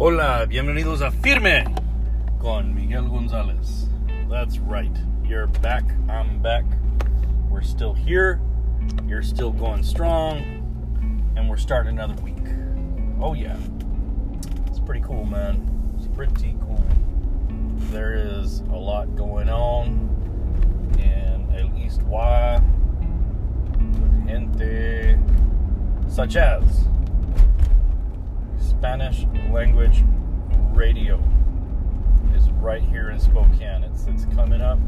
Hola, bienvenidos a Firme con Miguel Gonzalez. That's right. You're back. I'm back. We're still here. You're still going strong. And we're starting another week. Oh, yeah. It's pretty cool, man. It's pretty cool. There is a lot going on in El East Y with gente such as Spanish language radio is right here in Spokane. It's it's coming up.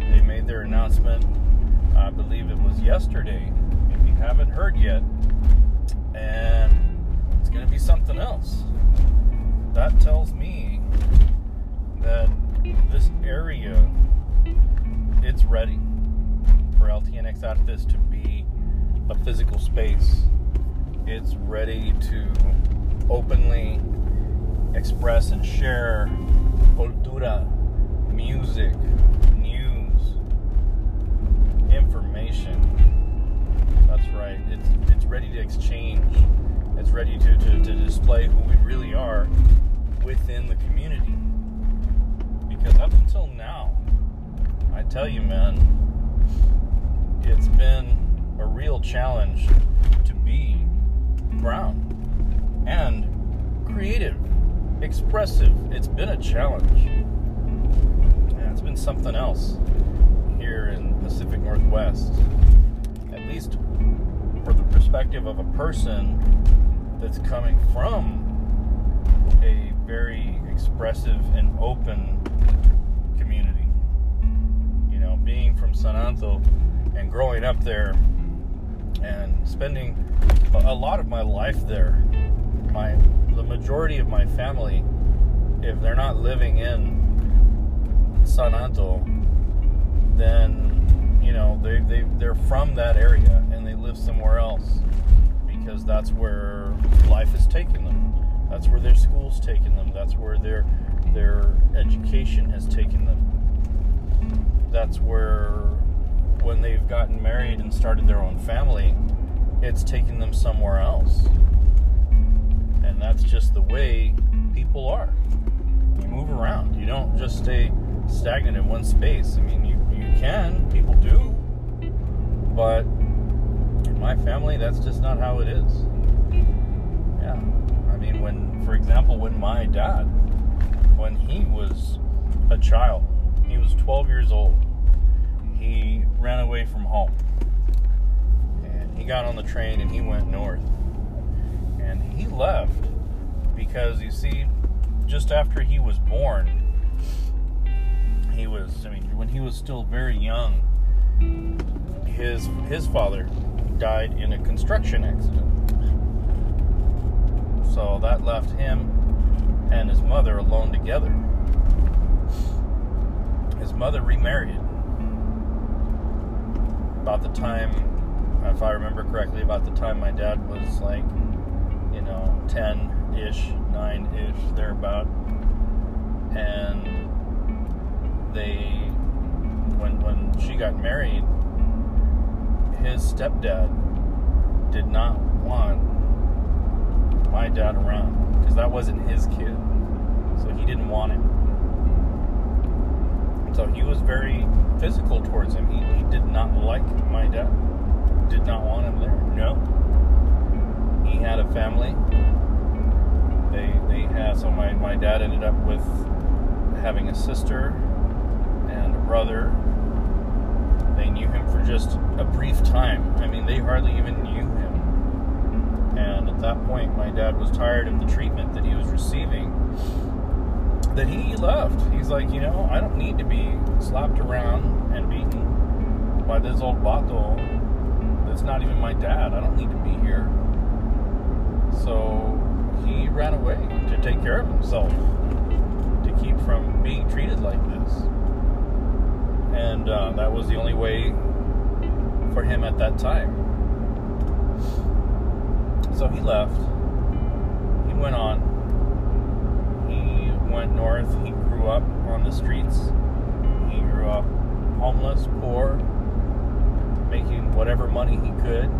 They made their announcement. I believe it was yesterday. If you haven't heard yet, and it's going to be something else. That tells me that this area it's ready for LTNX Artes to be a physical space. It's ready to openly express and share cultura, music, news, information. That's right. It's it's ready to exchange. It's ready to, to, to display who we really are within the community. Because up until now, I tell you, man, it's been a real challenge to be brown and creative, expressive. It's been a challenge. Yeah, it's been something else here in Pacific Northwest. At least for the perspective of a person that's coming from a very expressive and open community. You know, being from San Anto and growing up there and spending a lot of my life there my the majority of my family, if they're not living in San Anto, then you know they they they're from that area and they live somewhere else because that's where life has taken them. That's where their school's taken them. That's where their their education has taken them. That's where when they've gotten married and started their own family, it's taken them somewhere else and that's just the way people are. You move around. You don't just stay stagnant in one space. I mean, you, you can, people do, but in my family, that's just not how it is. Yeah. I mean, when, for example, when my dad, when he was a child, he was 12 years old, he ran away from home. And he got on the train and he went north he left because you see, just after he was born, he was, I mean, when he was still very young, his his father died in a construction accident. So that left him and his mother alone together. His mother remarried about the time, if I remember correctly, about the time my dad was like know, 10 ish, 9 ish, thereabout. And they, when, when she got married, his stepdad did not want my dad around because that wasn't his kid. So he didn't want him. And so he was very physical towards him. He, he did not like my dad. Did not want him there. No had a family. They they had so my, my dad ended up with having a sister and a brother. They knew him for just a brief time. I mean, they hardly even knew him. And at that point, my dad was tired of the treatment that he was receiving. That he left. He's like, you know, I don't need to be slapped around and beaten by this old vato that's not even my dad. I don't need to be here. So he ran away to take care of himself, to keep from being treated like this. And uh, that was the only way for him at that time. So he left. He went on. He went north. He grew up on the streets. He grew up homeless, poor, making whatever money he could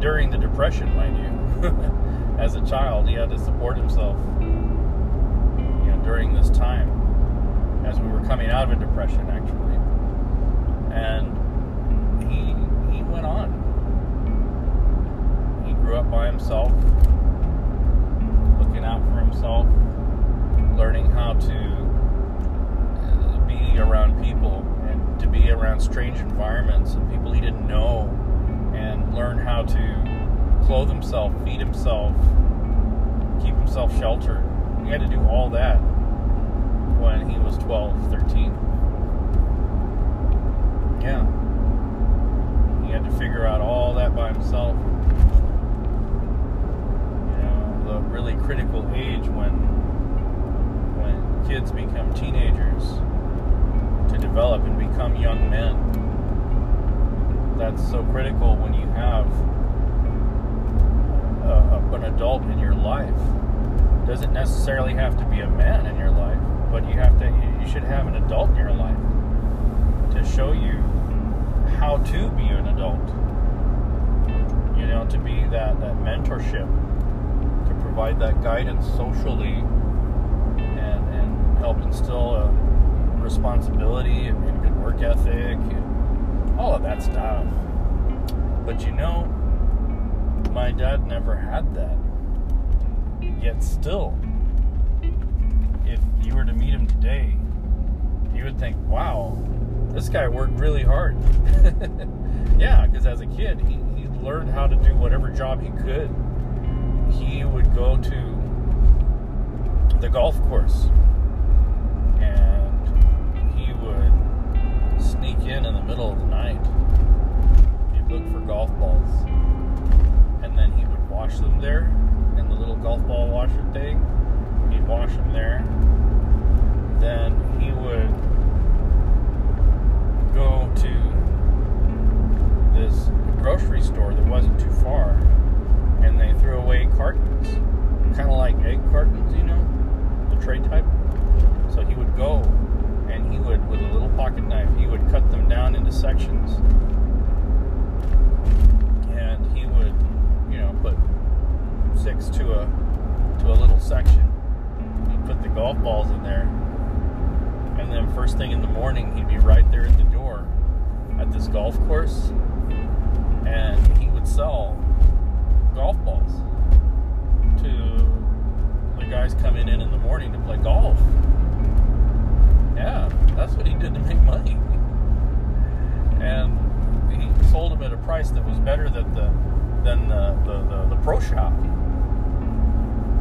during the Depression, mind you. as a child. He had to support himself, you know, during this time as we were coming out of a depression, actually. And he he went on. He grew up by himself, looking out for himself, learning how to uh, be around people and to be around strange environments and people he didn't know and learn how to clothe himself, feed himself, keep himself sheltered. He had to do all that when he was 12, 13. Yeah. He had to figure out all that by himself. You know, the really critical age when when kids become teenagers to develop and become young men. That's so critical when you have a, an adult in your life. Doesn't necessarily have to be a man in your life, but you have to. You should have an adult in your life to show you how to be an adult. You know, to be that that mentorship, to provide that guidance socially, and and help instill a responsibility and, and good work ethic and all of that stuff. But you know, my dad never had that. Yet still, if you were to meet him today, you would think, wow, this guy worked really hard. yeah, because as a kid, he, he learned how to do whatever job he could. He would go to the golf course in in the middle of the night. He'd look for golf balls and then he would wash them there in the little golf ball washer thing. He'd wash them there. Then he would go to this grocery store that wasn't too far and they threw away cartons, kind of like egg cartons, you know, the tray type. So he would go with a little pocket knife, he would cut them down into sections. And he would, you know, put six to a to a little section. He'd put the golf balls in there. And then first thing in the morning he'd be right there at the door at this golf course and he would sell golf balls to the guys coming in in the morning to play golf. Yeah, that's what he did to make money. And he sold them at a price that was better than the than the, the, the, the pro shop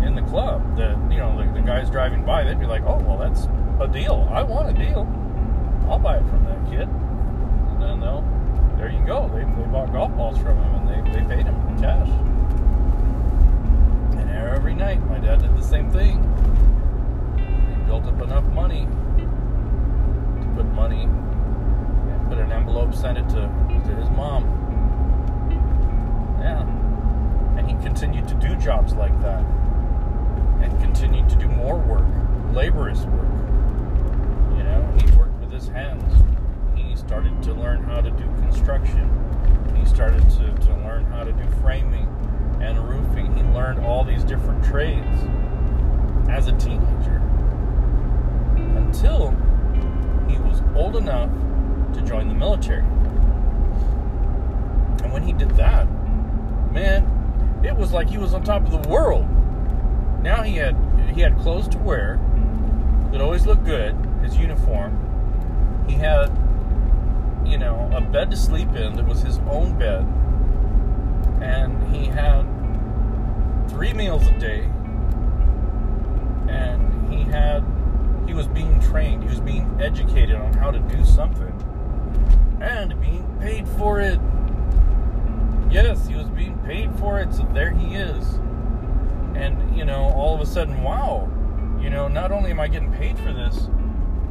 in the club. The you know the, the guys driving by, they'd be like, "Oh, well, that's a deal. I want a deal. I'll buy it from that kid." And then they'll, there you go. They, they bought golf balls from him and they, they paid him in cash. And every night, my dad did the same thing. He built up enough money put money put an envelope, send it to, to his mom. Yeah. And he continued to do jobs like that and continued to do more work, laborious work. You know, he worked with his hands. He started to learn how to do construction. He started to, to learn how to do framing and roofing. He learned all these different trades as a teenager until he was old enough to join the military. And when he did that, man, it was like he was on top of the world. Now he had he had clothes to wear that always looked good, his uniform. He had you know, a bed to sleep in that was his own bed. And he had three meals a day. And he had, he was being trained, he was being educated on how to do something. And being paid for it. Yes, he was being paid for it, so there he is. And, you know, all of a sudden, wow, you know, not only am I getting paid for this,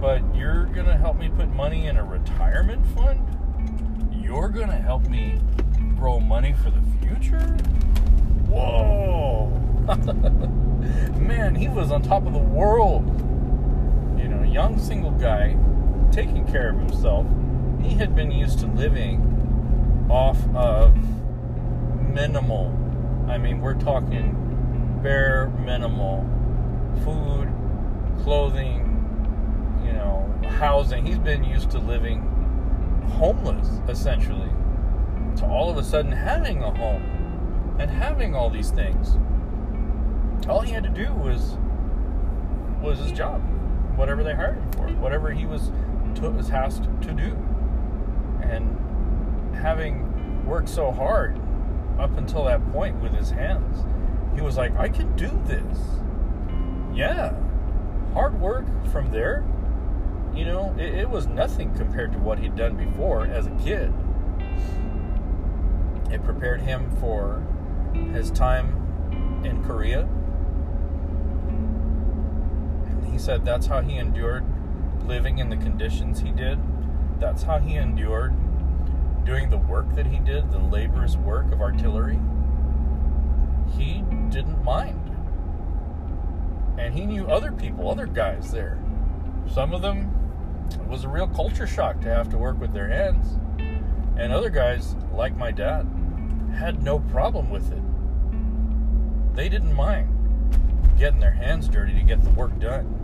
but you're going to help me put money in a retirement fund? You're going to help me grow money for the future? Whoa! Man, he was on top of the world. Young single guy, taking care of himself. He had been used to living off of minimal I mean, we're talking bare minimal food, clothing, you know, housing. He's been used to living homeless, essentially, to all of a sudden having a home and having all these things. All he had to do was was his job, whatever they hired him for, whatever he was to, was tasked to do, and having worked so hard up until that point with his hands, he was like, I can do this. Yeah, hard work from there. You know, it, it was nothing compared to what he'd done before as a kid. It prepared him for his time in Korea. He said that's how he endured living in the conditions he did. That's how he endured doing the work that he did, the laborious work of artillery. He didn't mind. And he knew other people, other guys there. Some of them it was a real culture shock to have to work with their hands. And other guys, like my dad, had no problem with it. They didn't mind getting their hands dirty to get the work done.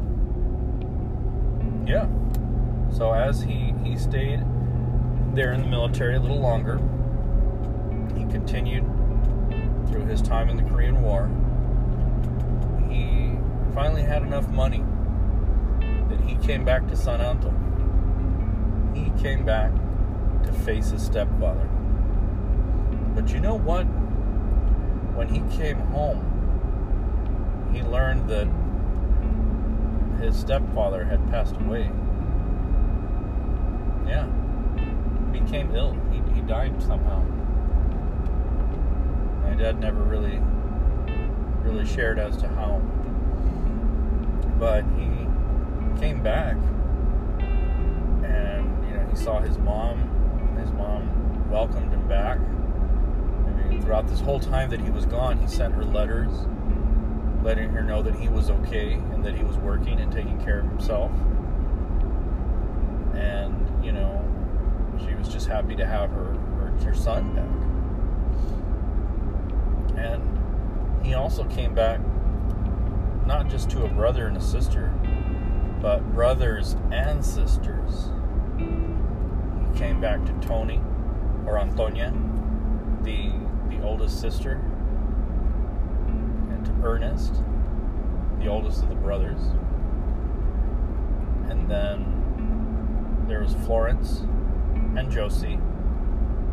Yeah. So as he he stayed there in the military a little longer, he continued through his time in the Korean War. He finally had enough money that he came back to San Anto. He came back to face his stepfather. But you know what? When he came home, he learned that his stepfather had passed away. Yeah. Became ill. He, he died somehow. My dad never really really shared as to how. But he came back and you know he saw his mom his mom welcomed him back I mean throughout this whole time that he was gone he sent her letters letting her know that he was okay and that he was working and taking care of himself. And you know she was just happy to have her her, her son back. And he also came back not just to a brother and a sister but brothers and sisters. He came back to Tony or Antonia, the the oldest sister, Ernest, the oldest of the brothers. And then there was Florence and Josie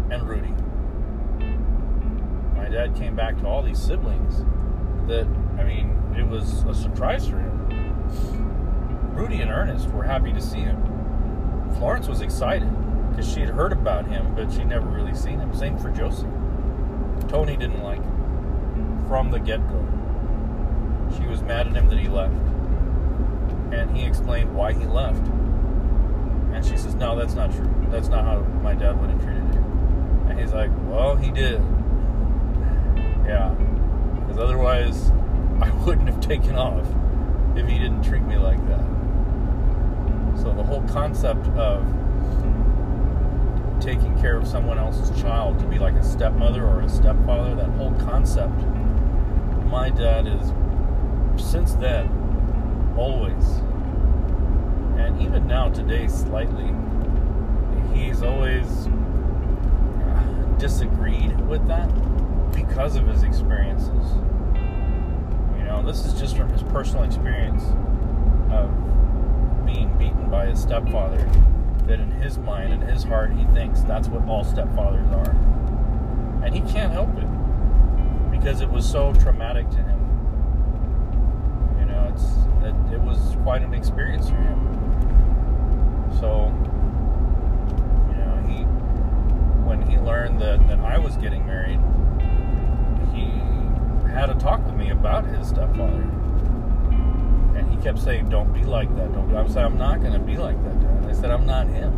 and Rudy. My dad came back to all these siblings that I mean, it was a surprise for him. Rudy and Ernest were happy to see him. Florence was excited because she had heard about him, but she'd never really seen him. Same for Josie. Tony didn't like him from the get go. She was mad at him that he left. And he explained why he left. And she says, No, that's not true. That's not how my dad would have treated you. And he's like, Well, he did. Yeah. Because otherwise, I wouldn't have taken off if he didn't treat me like that. So the whole concept of taking care of someone else's child to be like a stepmother or a stepfather, that whole concept, my dad is since then always and even now today slightly he's always uh, disagreed with that because of his experiences. You know this is just from his personal experience of being beaten by his stepfather that in his mind and his heart he thinks that's what all stepfathers are. And he can't help it because it was so traumatic to him it's it, it was quite an experience for him so you know he when he learned that, that i was getting married he had a talk with me about his stepfather and he kept saying, "Don't be like that." Don't. I said, "I'm not going to be like that, Dad." I said, "I'm not him."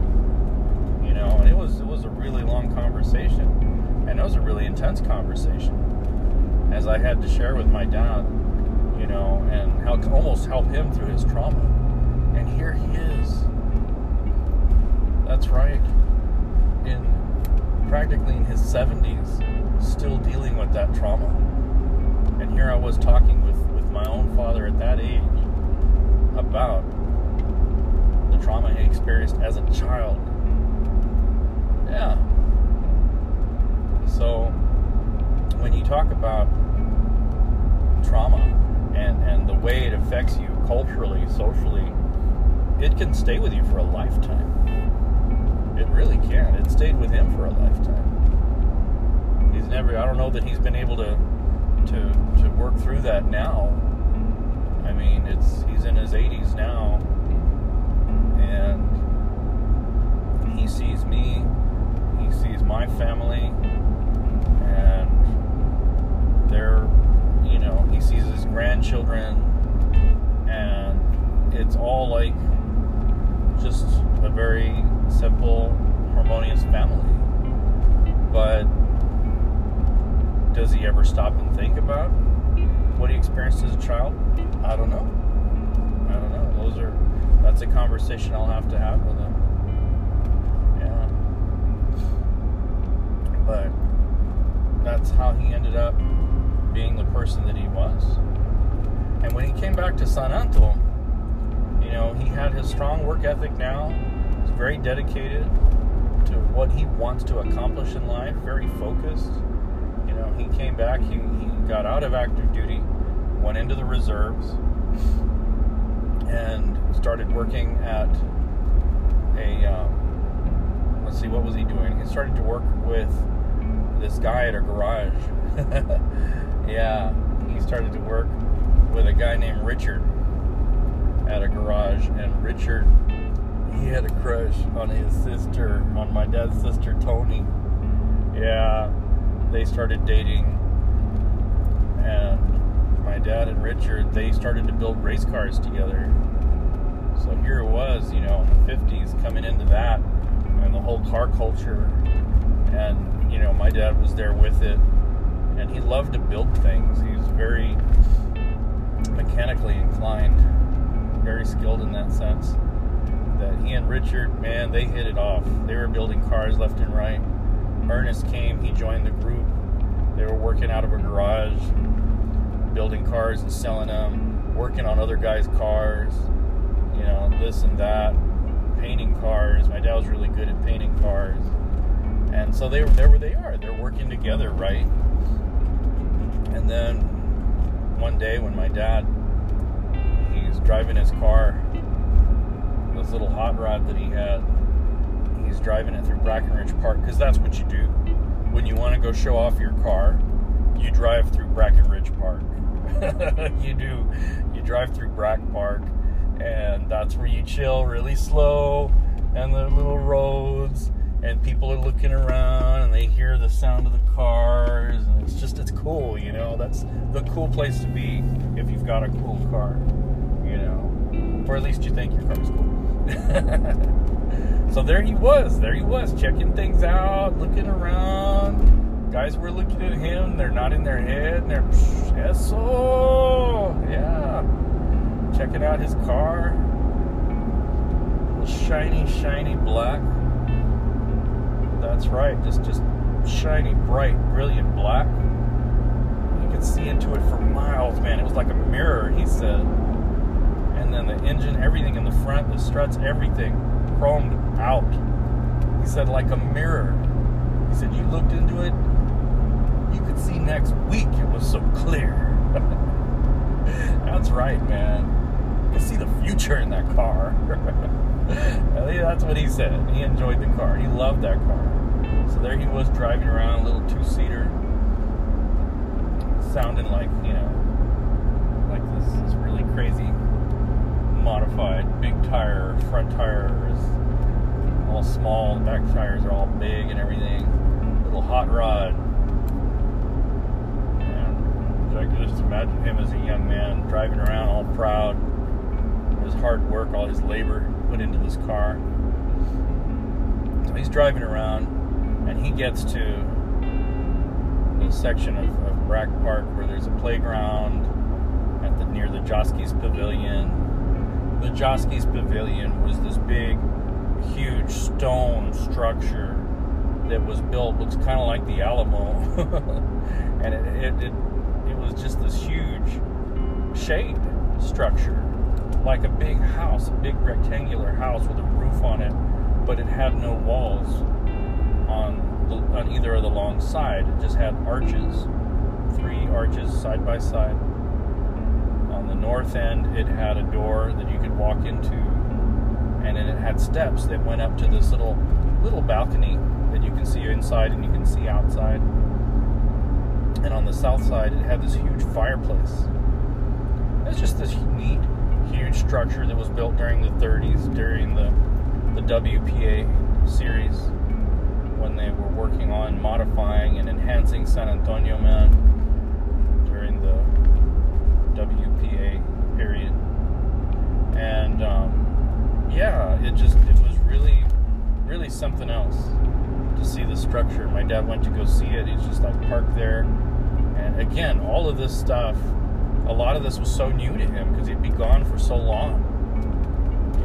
You know, and it was it was a really long conversation, and it was a really intense conversation, as I had to share with my dad, know, and help almost help him through his trauma. And here he is. That's right. In practically in his 70s, still dealing with that trauma. And here I was talking with, with my own father at that age about the trauma he experienced as a child. Yeah. So when you talk about trauma and, and the way it affects you culturally, socially, it can stay with you for a lifetime. It really can. It stayed with him for a lifetime. He's never I don't know that he's been able to to to work through that now. I mean, it's he's in his 80s now and he sees me, he sees my family and they're you know, he sees his grandchildren and it's all like just a very simple, harmonious family. But does he ever stop and think about what he experienced as a child? I don't know. I don't know. Those are that's a conversation I'll have to have with him. Yeah. But that's how he ended up being the person that he was. And when he came back to San Anto, you know, he had his strong work ethic now. He's very dedicated to what he wants to accomplish in life, very focused. You know, he came back, he, he got out of active duty, went into the reserves, and started working at a, um, let's see, what was he doing? He started to work with this guy at a garage. yeah, he started to work with a guy named Richard at a garage, and Richard, he had a crush on his sister, on my dad's sister, Tony. Yeah, they started dating, and my dad and Richard, they started to build race cars together. So here it was, you know, in the 50s, coming into that, and the whole car culture, and, you know, my dad was there with it, and he loved to build things. He was very mechanically inclined very skilled in that sense. That he and Richard, man, they hit it off. They were building cars left and right. Ernest came, he joined the group. They were working out of a garage, building cars and selling them, working on other guys' cars, you know, this and that, painting cars. My dad was really good at painting cars. And so they were there where they are. They're working together, right? And then one day when my dad he's driving his car, this little hot rod that he had. He's driving it through Brackenridge Park because that's what you do when you want to go show off your car. You drive through Brackenridge Park. you do. You drive through Brack Park, and that's where you chill really slow, and the little roads, and people are looking around, and they hear the sound of the cars, and it's just it's cool, you know. That's the cool place to be if you've got a cool car you know, or at least you think your car is cool. so there he was, there he was, checking things out, looking around. Guys were looking at him, they're nodding their head, and they're, eso, yeah, checking out his car. Shiny, shiny black. That's right, just just shiny, bright, brilliant black. You could see into it for miles, man. It was like a mirror, he said and then the engine, everything in the front, the struts, everything chromed out. He said, like a mirror. He said, you looked into it, you could see next week. It was so clear. That's right, man. You see the future in that car. That's what he said. He enjoyed the car. He loved that car. So there he was driving around a little two-seater, sounding like you know, like this, this really crazy modified. Big tire, front tire is all small, the back tires are all big and everything. Little hot rod. And I can just imagine him as a young man driving around all proud. His hard work, all his labor put into this car. So he's driving around and he gets to the section of, of Brack Park where there's a playground at the near the Joske's Pavilion. The Joske's Pavilion was this big, huge stone structure that was built looks kind of like the Alamo, and it, it, it it was just this huge shade structure, like a big house, a big rectangular house with a roof on it, but it had no walls on the, on either of the long side. It just had arches, three arches side by side. On the north end, it had a door that you could walk into, and then it had steps that went up to this little little balcony that you can see inside and you can see outside. And on the south side, it had this huge fireplace. It's just this neat, huge structure that was built during the 30s, during the the WPA series when they were working on modifying and enhancing San Antonio, man, during the WPA period. And um, yeah, it just it was really, really something else to see the structure. My dad went to go see it. He's just like parked there, and again, all of this stuff. A lot of this was so new to him because he'd be gone for so long.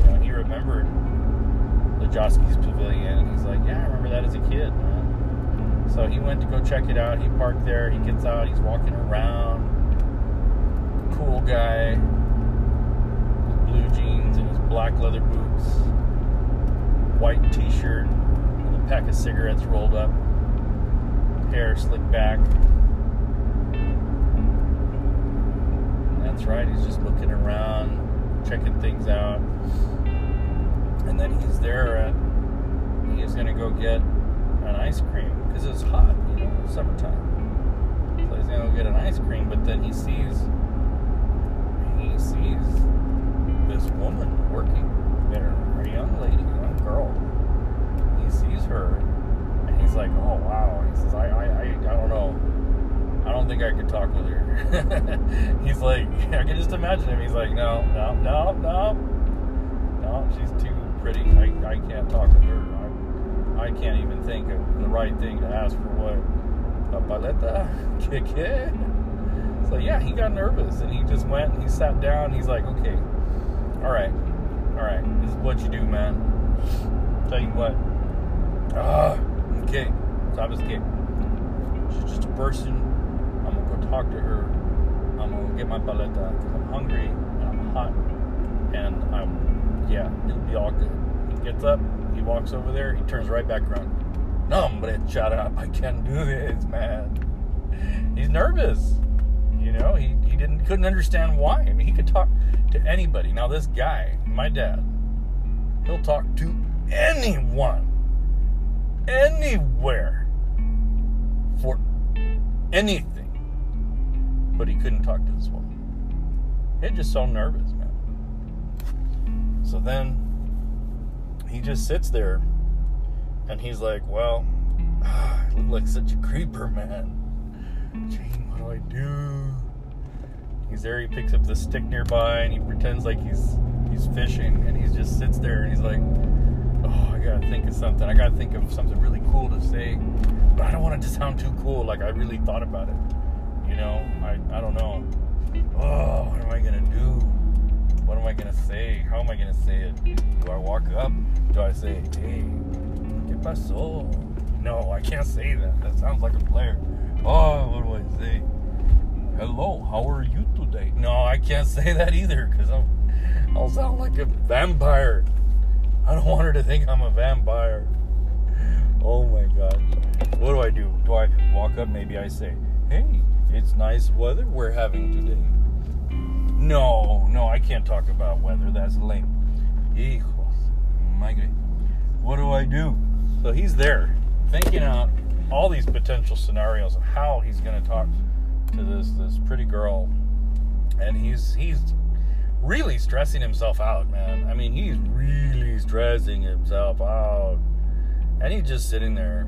You know, he remembered the Pavilion, and he's like, "Yeah, I remember that as a kid, man." So he went to go check it out. He parked there. He gets out. He's walking around. Cool guy, blue jeans and his black leather boots, white T-shirt, with a pack of cigarettes rolled up, hair slicked back. That's right. He's just looking around, checking things out and then he's there and he is going to go get an ice cream because it's hot, you know, summertime. So he's to go get an ice cream, but then he sees he sees this woman working there, a young lady, a young girl. He sees her, and he's like, "Oh wow!" He says, "I, I, I, I don't know." I don't think I could talk with her. he's like, I can just imagine him. He's like, no, no, no, no, no. She's too pretty. I, I can't talk to her. I, I can't even think of the right thing to ask for what. A paleta? ¿Qué, So yeah, he got nervous and he just went and he sat down. He's like, okay, all right, all right, this is what you do, man. Tell you what. Ah, okay. Sabes que? She's just a person. I'm gonna go talk to her. I'm gonna get my paleta because I'm hungry and I'm hot and I'm yeah, it'll be all good. He gets up, he walks over there, he turns right back around. No, hombre, shut up. I can't do this, man. He's nervous. You know, he, he didn't couldn't understand why. I mean, he could talk to anybody. Now this guy, my dad, he'll talk to anyone, anywhere, for anything. But he couldn't talk to this woman. He's just so nervous. So then he just sits there and he's like, Well, I look like such a creeper, man. Jane, what do I do? He's there, he picks up the stick nearby and he pretends like he's he's fishing and he just sits there and he's like, Oh, I gotta think of something. I gotta think of something really cool to say. But I don't want it to sound too cool, like I really thought about it. You know, I, I don't know. Oh, what am I gonna do? What am I gonna say? How am I gonna say it? Do I walk up? Do I say, hey, ¿qué pasó? No, I can't say that. That sounds like a player. Oh, what do I say? Hello, how are you today? No, I can't say that either because I'll sound like a vampire. I don't want her to think I'm a vampire. Oh my god. What do I do? Do I walk up? Maybe I say, hey, it's nice weather we're having today. No, no, I can't talk about weather. That's lame. Hijos, my God. What do I do? So he's there, thinking out all these potential scenarios of how he's going to talk to this this pretty girl, and he's he's really stressing himself out, man. I mean, he's really stressing himself out, and he's just sitting there.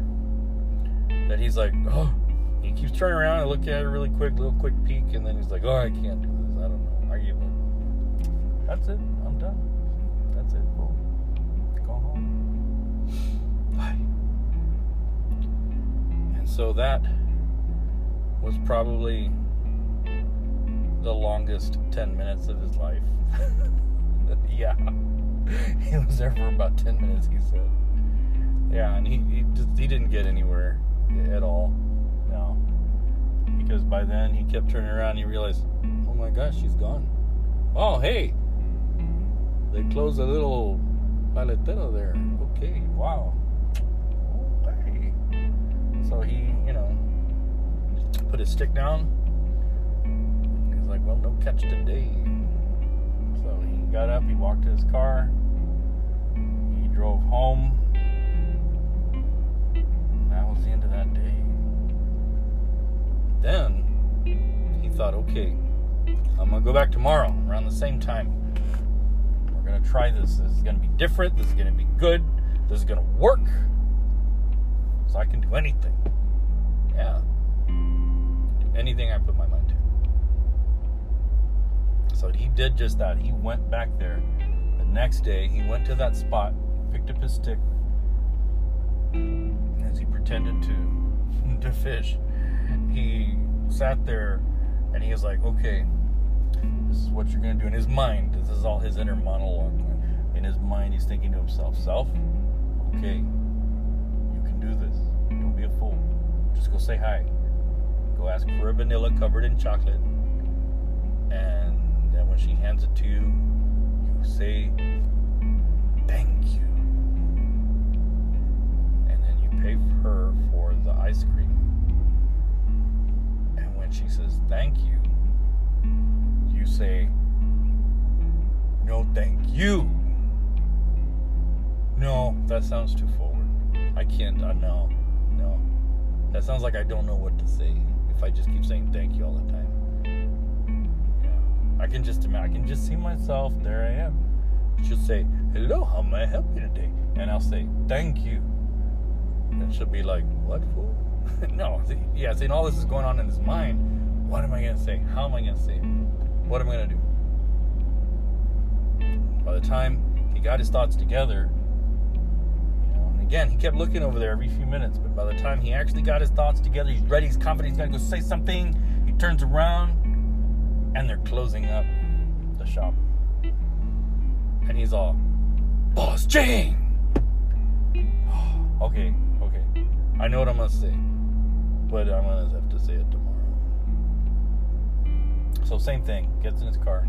That he's like, oh, he keeps turning around and looking at her really quick, little quick peek, and then he's like, oh, I can't do this. I don't know. That's it. I'm done. That's it. Go home. Bye. And so that was probably the longest 10 minutes of his life. yeah. He was there for about 10 minutes, he said. Yeah, and he he, just, he didn't get anywhere at all. No, because by then he kept turning around. and He realized, oh my gosh, she's gone. Oh hey, they closed a little paletero there. Okay, wow. Okay. So he, you know, put his stick down. He's like, well, no catch today. So he got up, he walked to his car, he drove home. That was the end of that day. Then he thought, okay, I'm gonna go back tomorrow around the same time. We're gonna try this. This is gonna be different. This is gonna be good. This is gonna work. So I can do anything. Yeah. Do anything I put my mind to. So he did just that. He went back there. The next day, he went to that spot, picked up his stick, as he pretended to to fish. He sat there and he was like, okay, this is what you're going to do in his mind. This is all his inner monologue. In his mind, he's thinking to himself, self, okay, you can do this. Don't be a fool. Just go say hi. Go ask for a vanilla covered in chocolate. And then when she hands it to you, you say, thank you. And then you pay her for the ice cream. And when she says, thank you, you say, no, thank you. No, that sounds too forward. I can't, uh, no, no. That sounds like I don't know what to say if I just keep saying thank you all the time. Yeah. I can just imagine, I can just see myself, there I am. She'll say, hello, how may I help you today? And I'll say, thank you. And she'll be like, what fool? no, see, yeah, seeing all this is going on in his mind. What am I going to say? How am I going to say it? What am I going to do? By the time he got his thoughts together, you know, and again, he kept looking over there every few minutes, but by the time he actually got his thoughts together, he's ready, he's confident, he's going to go say something. He turns around, and they're closing up the shop. And he's all, Boss Jane! okay, okay. I know what I'm going to say, but I'm going to have to say it. So, same thing. Gets in his car,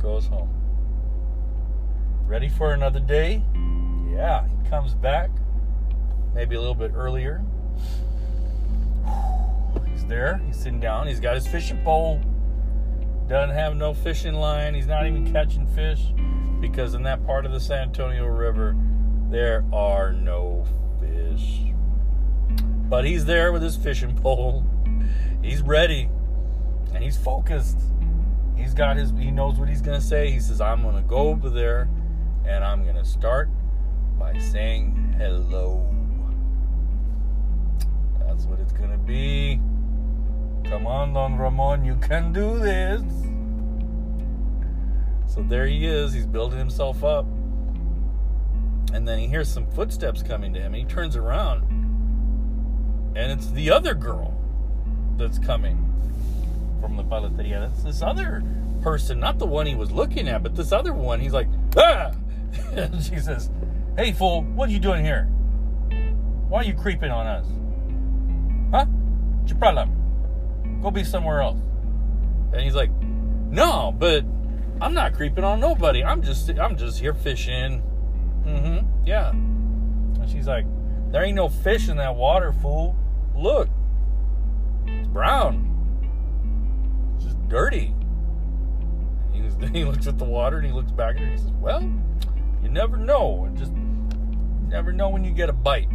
goes home. Ready for another day? Yeah, he comes back, maybe a little bit earlier. He's there, he's sitting down, he's got his fishing pole. Doesn't have no fishing line, he's not even catching fish because in that part of the San Antonio River, there are no fish. But he's there with his fishing pole. He's ready and he's focused. He's got his, he knows what he's to say. He says, I'm to go over there and I'm to start by saying hello. That's what it's to be. Come on, Don Ramon, you can do this. So there he is. He's building himself up. And then he hears some footsteps coming to him. And he turns around. And it's the other girl that's coming from the paleteria. That's this other person, not the one he was looking at, but this other one. He's like, ah! and she says, hey, fool, what are you doing here? Why are you creeping on us? Huh? What's your problem? Go be somewhere else. And he's like, no, but I'm not creeping on nobody. I'm just, I'm just here fishing. Mm-hmm. Yeah. And she's like, there ain't no fish in that water, fool. Look, it's brown dirty. He, was, he looks at the water and he looks back at her and he says, Well, you never know. And just never know when you get a bite.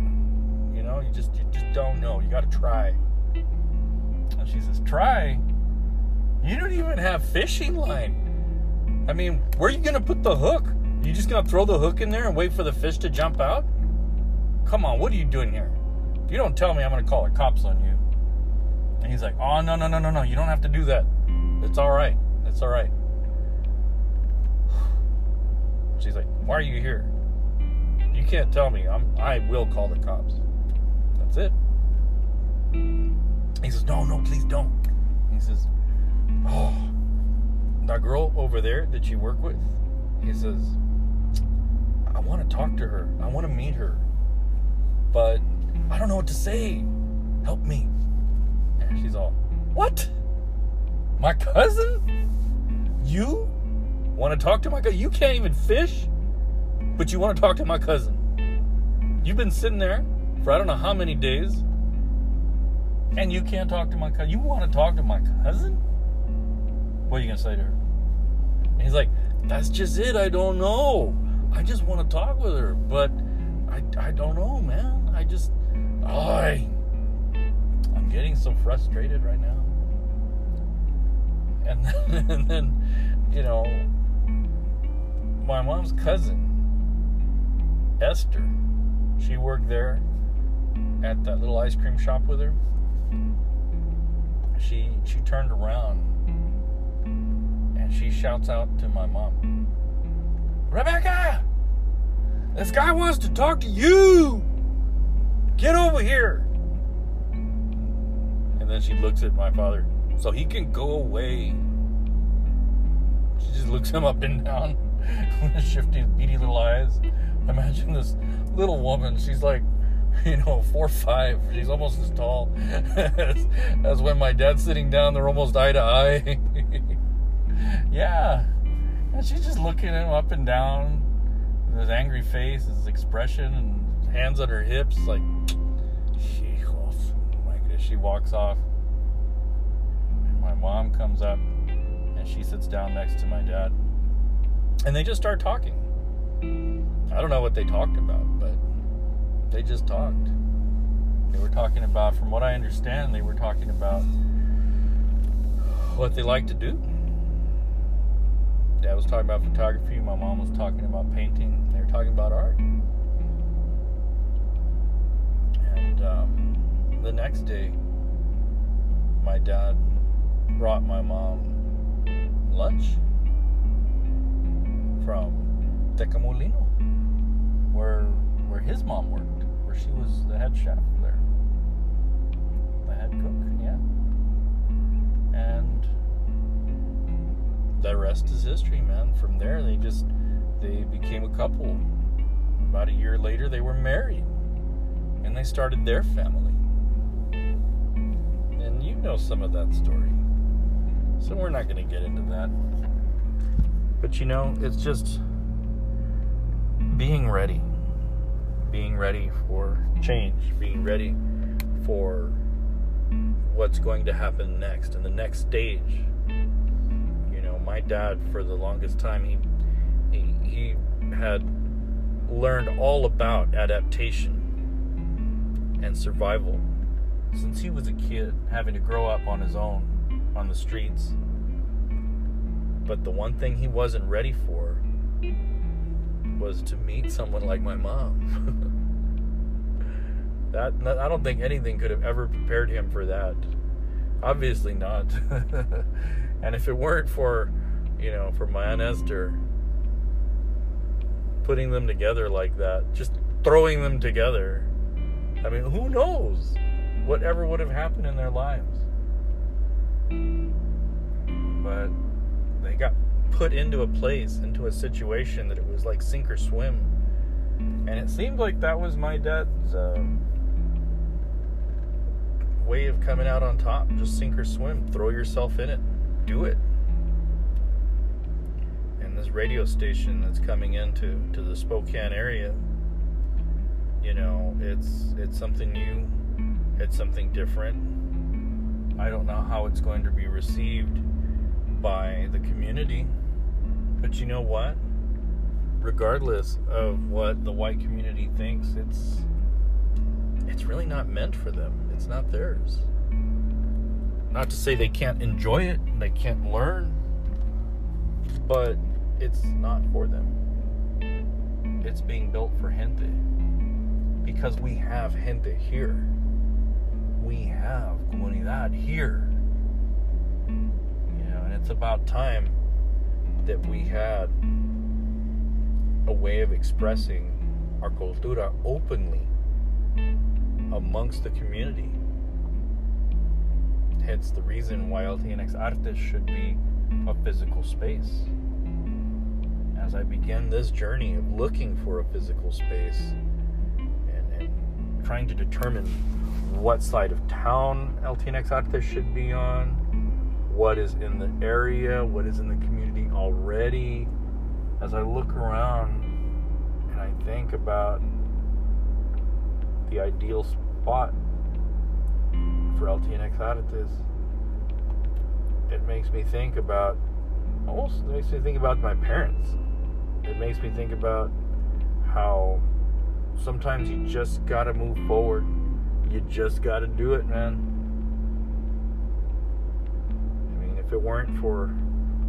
You know, you just you just don't know. You gotta try. And she says, Try? You don't even have fishing line. I mean, where are you gonna put the hook? You just gonna throw the hook in there and wait for the fish to jump out? Come on, what are you doing here? If you don't tell me, I'm gonna call the cops on you. And he's like, Oh no no no no no, you don't have to do that. It's all right. It's all right. She's like, "Why are you here? You can't tell me. I'm. I will call the cops. That's it." He says, "No, no, please don't." He says, "Oh, that girl over there that you work with." He says, "I want to talk to her. I want to meet her." but I don't know what to say. Help me. And she's all, What? My cousin? You want to talk to my cousin? You can't even fish, but you want to talk to my cousin. You've been sitting there for I don't know how many days, and you can't talk to my cousin. You want to talk to my cousin? What are you going to say to her? And he's like, That's just it. I don't know. I just want to talk with her, but I, I don't know, man. I just, I, I'm getting so frustrated right now. And then, and then, you know, my mom's cousin, Esther, she worked there at that little ice cream shop with her. She she turned around and she shouts out to my mom, Rebecca, this guy wants to talk to you. Get over here. And then she looks at my father, so he can go away. She just looks him up and down with shifty, beady little eyes. Imagine this little woman. She's like, you know, four or five. She's almost as tall as, as when my dad's sitting down. They're almost eye to eye. yeah. And she's just looking him up and down with his angry face, his expression, and hands on her hips, like, she, oh my goodness, she walks off. My mom comes up and she sits down next to my dad. And they just start talking. I don't know what they talked about, but they just talked. They were talking about, from what I understand, they were talking about what they like to do. Dad was talking about photography. My mom was talking about painting. They were talking about art. And um, the next day, my dad brought my mom lunch from Tecamolino, where where his mom worked, where she was the head chef there, the head cook, yeah. And the rest is history, man. From there, they just they became a couple. About a year later, they were married, and they started their family. And you know some of that story, so we're not going to get into that. But you know, it's just being ready, being ready for change, being ready for what's going to happen next and the next stage. You know, my dad for the longest time he he, he had learned all about adaptation and survival. Since he was a kid having to grow up on his own on the streets but the one thing he wasn't ready for was to meet someone like my mom that I don't think anything could have ever prepared him for that obviously not and if it weren't for you know, for my Aunt Esther, putting them together like that, just throwing them together. I mean, who knows whatever would have happened in their lives? But they got put into a place, into a situation that it was like sink or swim. And it seemed like that was my dad's um, way of coming out on top. Just sink or swim. Throw yourself in it. Do it And this radio station that's coming into to the Spokane area, you know, it's it's something new, it's something different. I don't know how it's going to be received by the community, but you know what? Regardless of what the white community thinks, it's it's really not meant for them. It's not theirs. Not to say they can't enjoy it, they can't learn, but it's not for them. It's being built for gente. Because we have gente here. We have comunidad here. You know, and it's about time that we had a way of expressing our cultura openly amongst the community. Hence the reason why LTNX Artes should be a physical space as I begin this journey of looking for a physical space trying to determine what side of town LTNX Artes should be on, what is in the area, what is in the community already. As I look around and I think about the ideal spot for LTNX Artes, it makes me think about almost makes me think about my parents. It makes me think about how sometimes you just gotta move forward. You just gotta do it, man. I mean, if it weren't for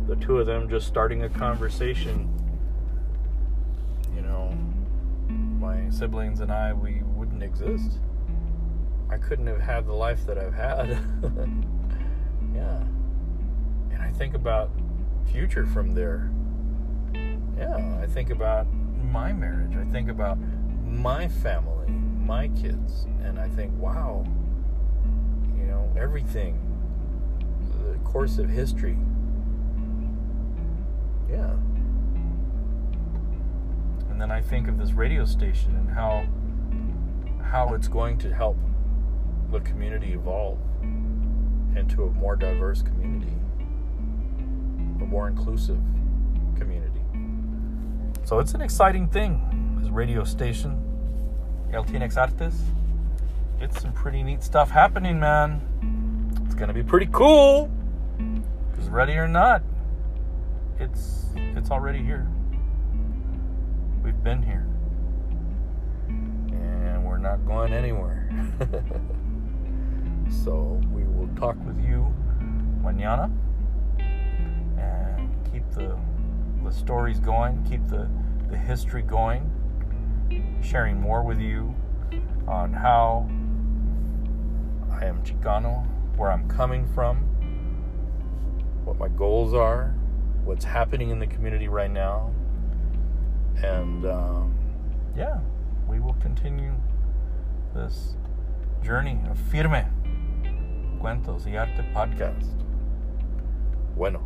the two of them just starting a conversation, you know, my siblings and I, we wouldn't exist. I couldn't have had the life that I've had. yeah. And I think about future from there. Yeah, I think about my marriage. I think about my family, my kids, and I think, wow, you know, everything, the course of history. Yeah. And then I think of this radio station and how how it's going to help the community evolve into a more diverse community, a more inclusive community. So it's an exciting thing, this radio station, LTNX Artes. It's some pretty neat stuff happening, man. It's gonna be pretty cool. Because ready or not, it's it's already here. We've been here. And we're not going anywhere. so we will talk with you mañana and keep the the stories going, keep the, the history going, sharing more with you on how I am Chicano, where I'm coming from, what my goals are, what's happening in the community right now. And um, yeah, we will continue this journey of Firme Cuentos y Arte podcast. Bueno.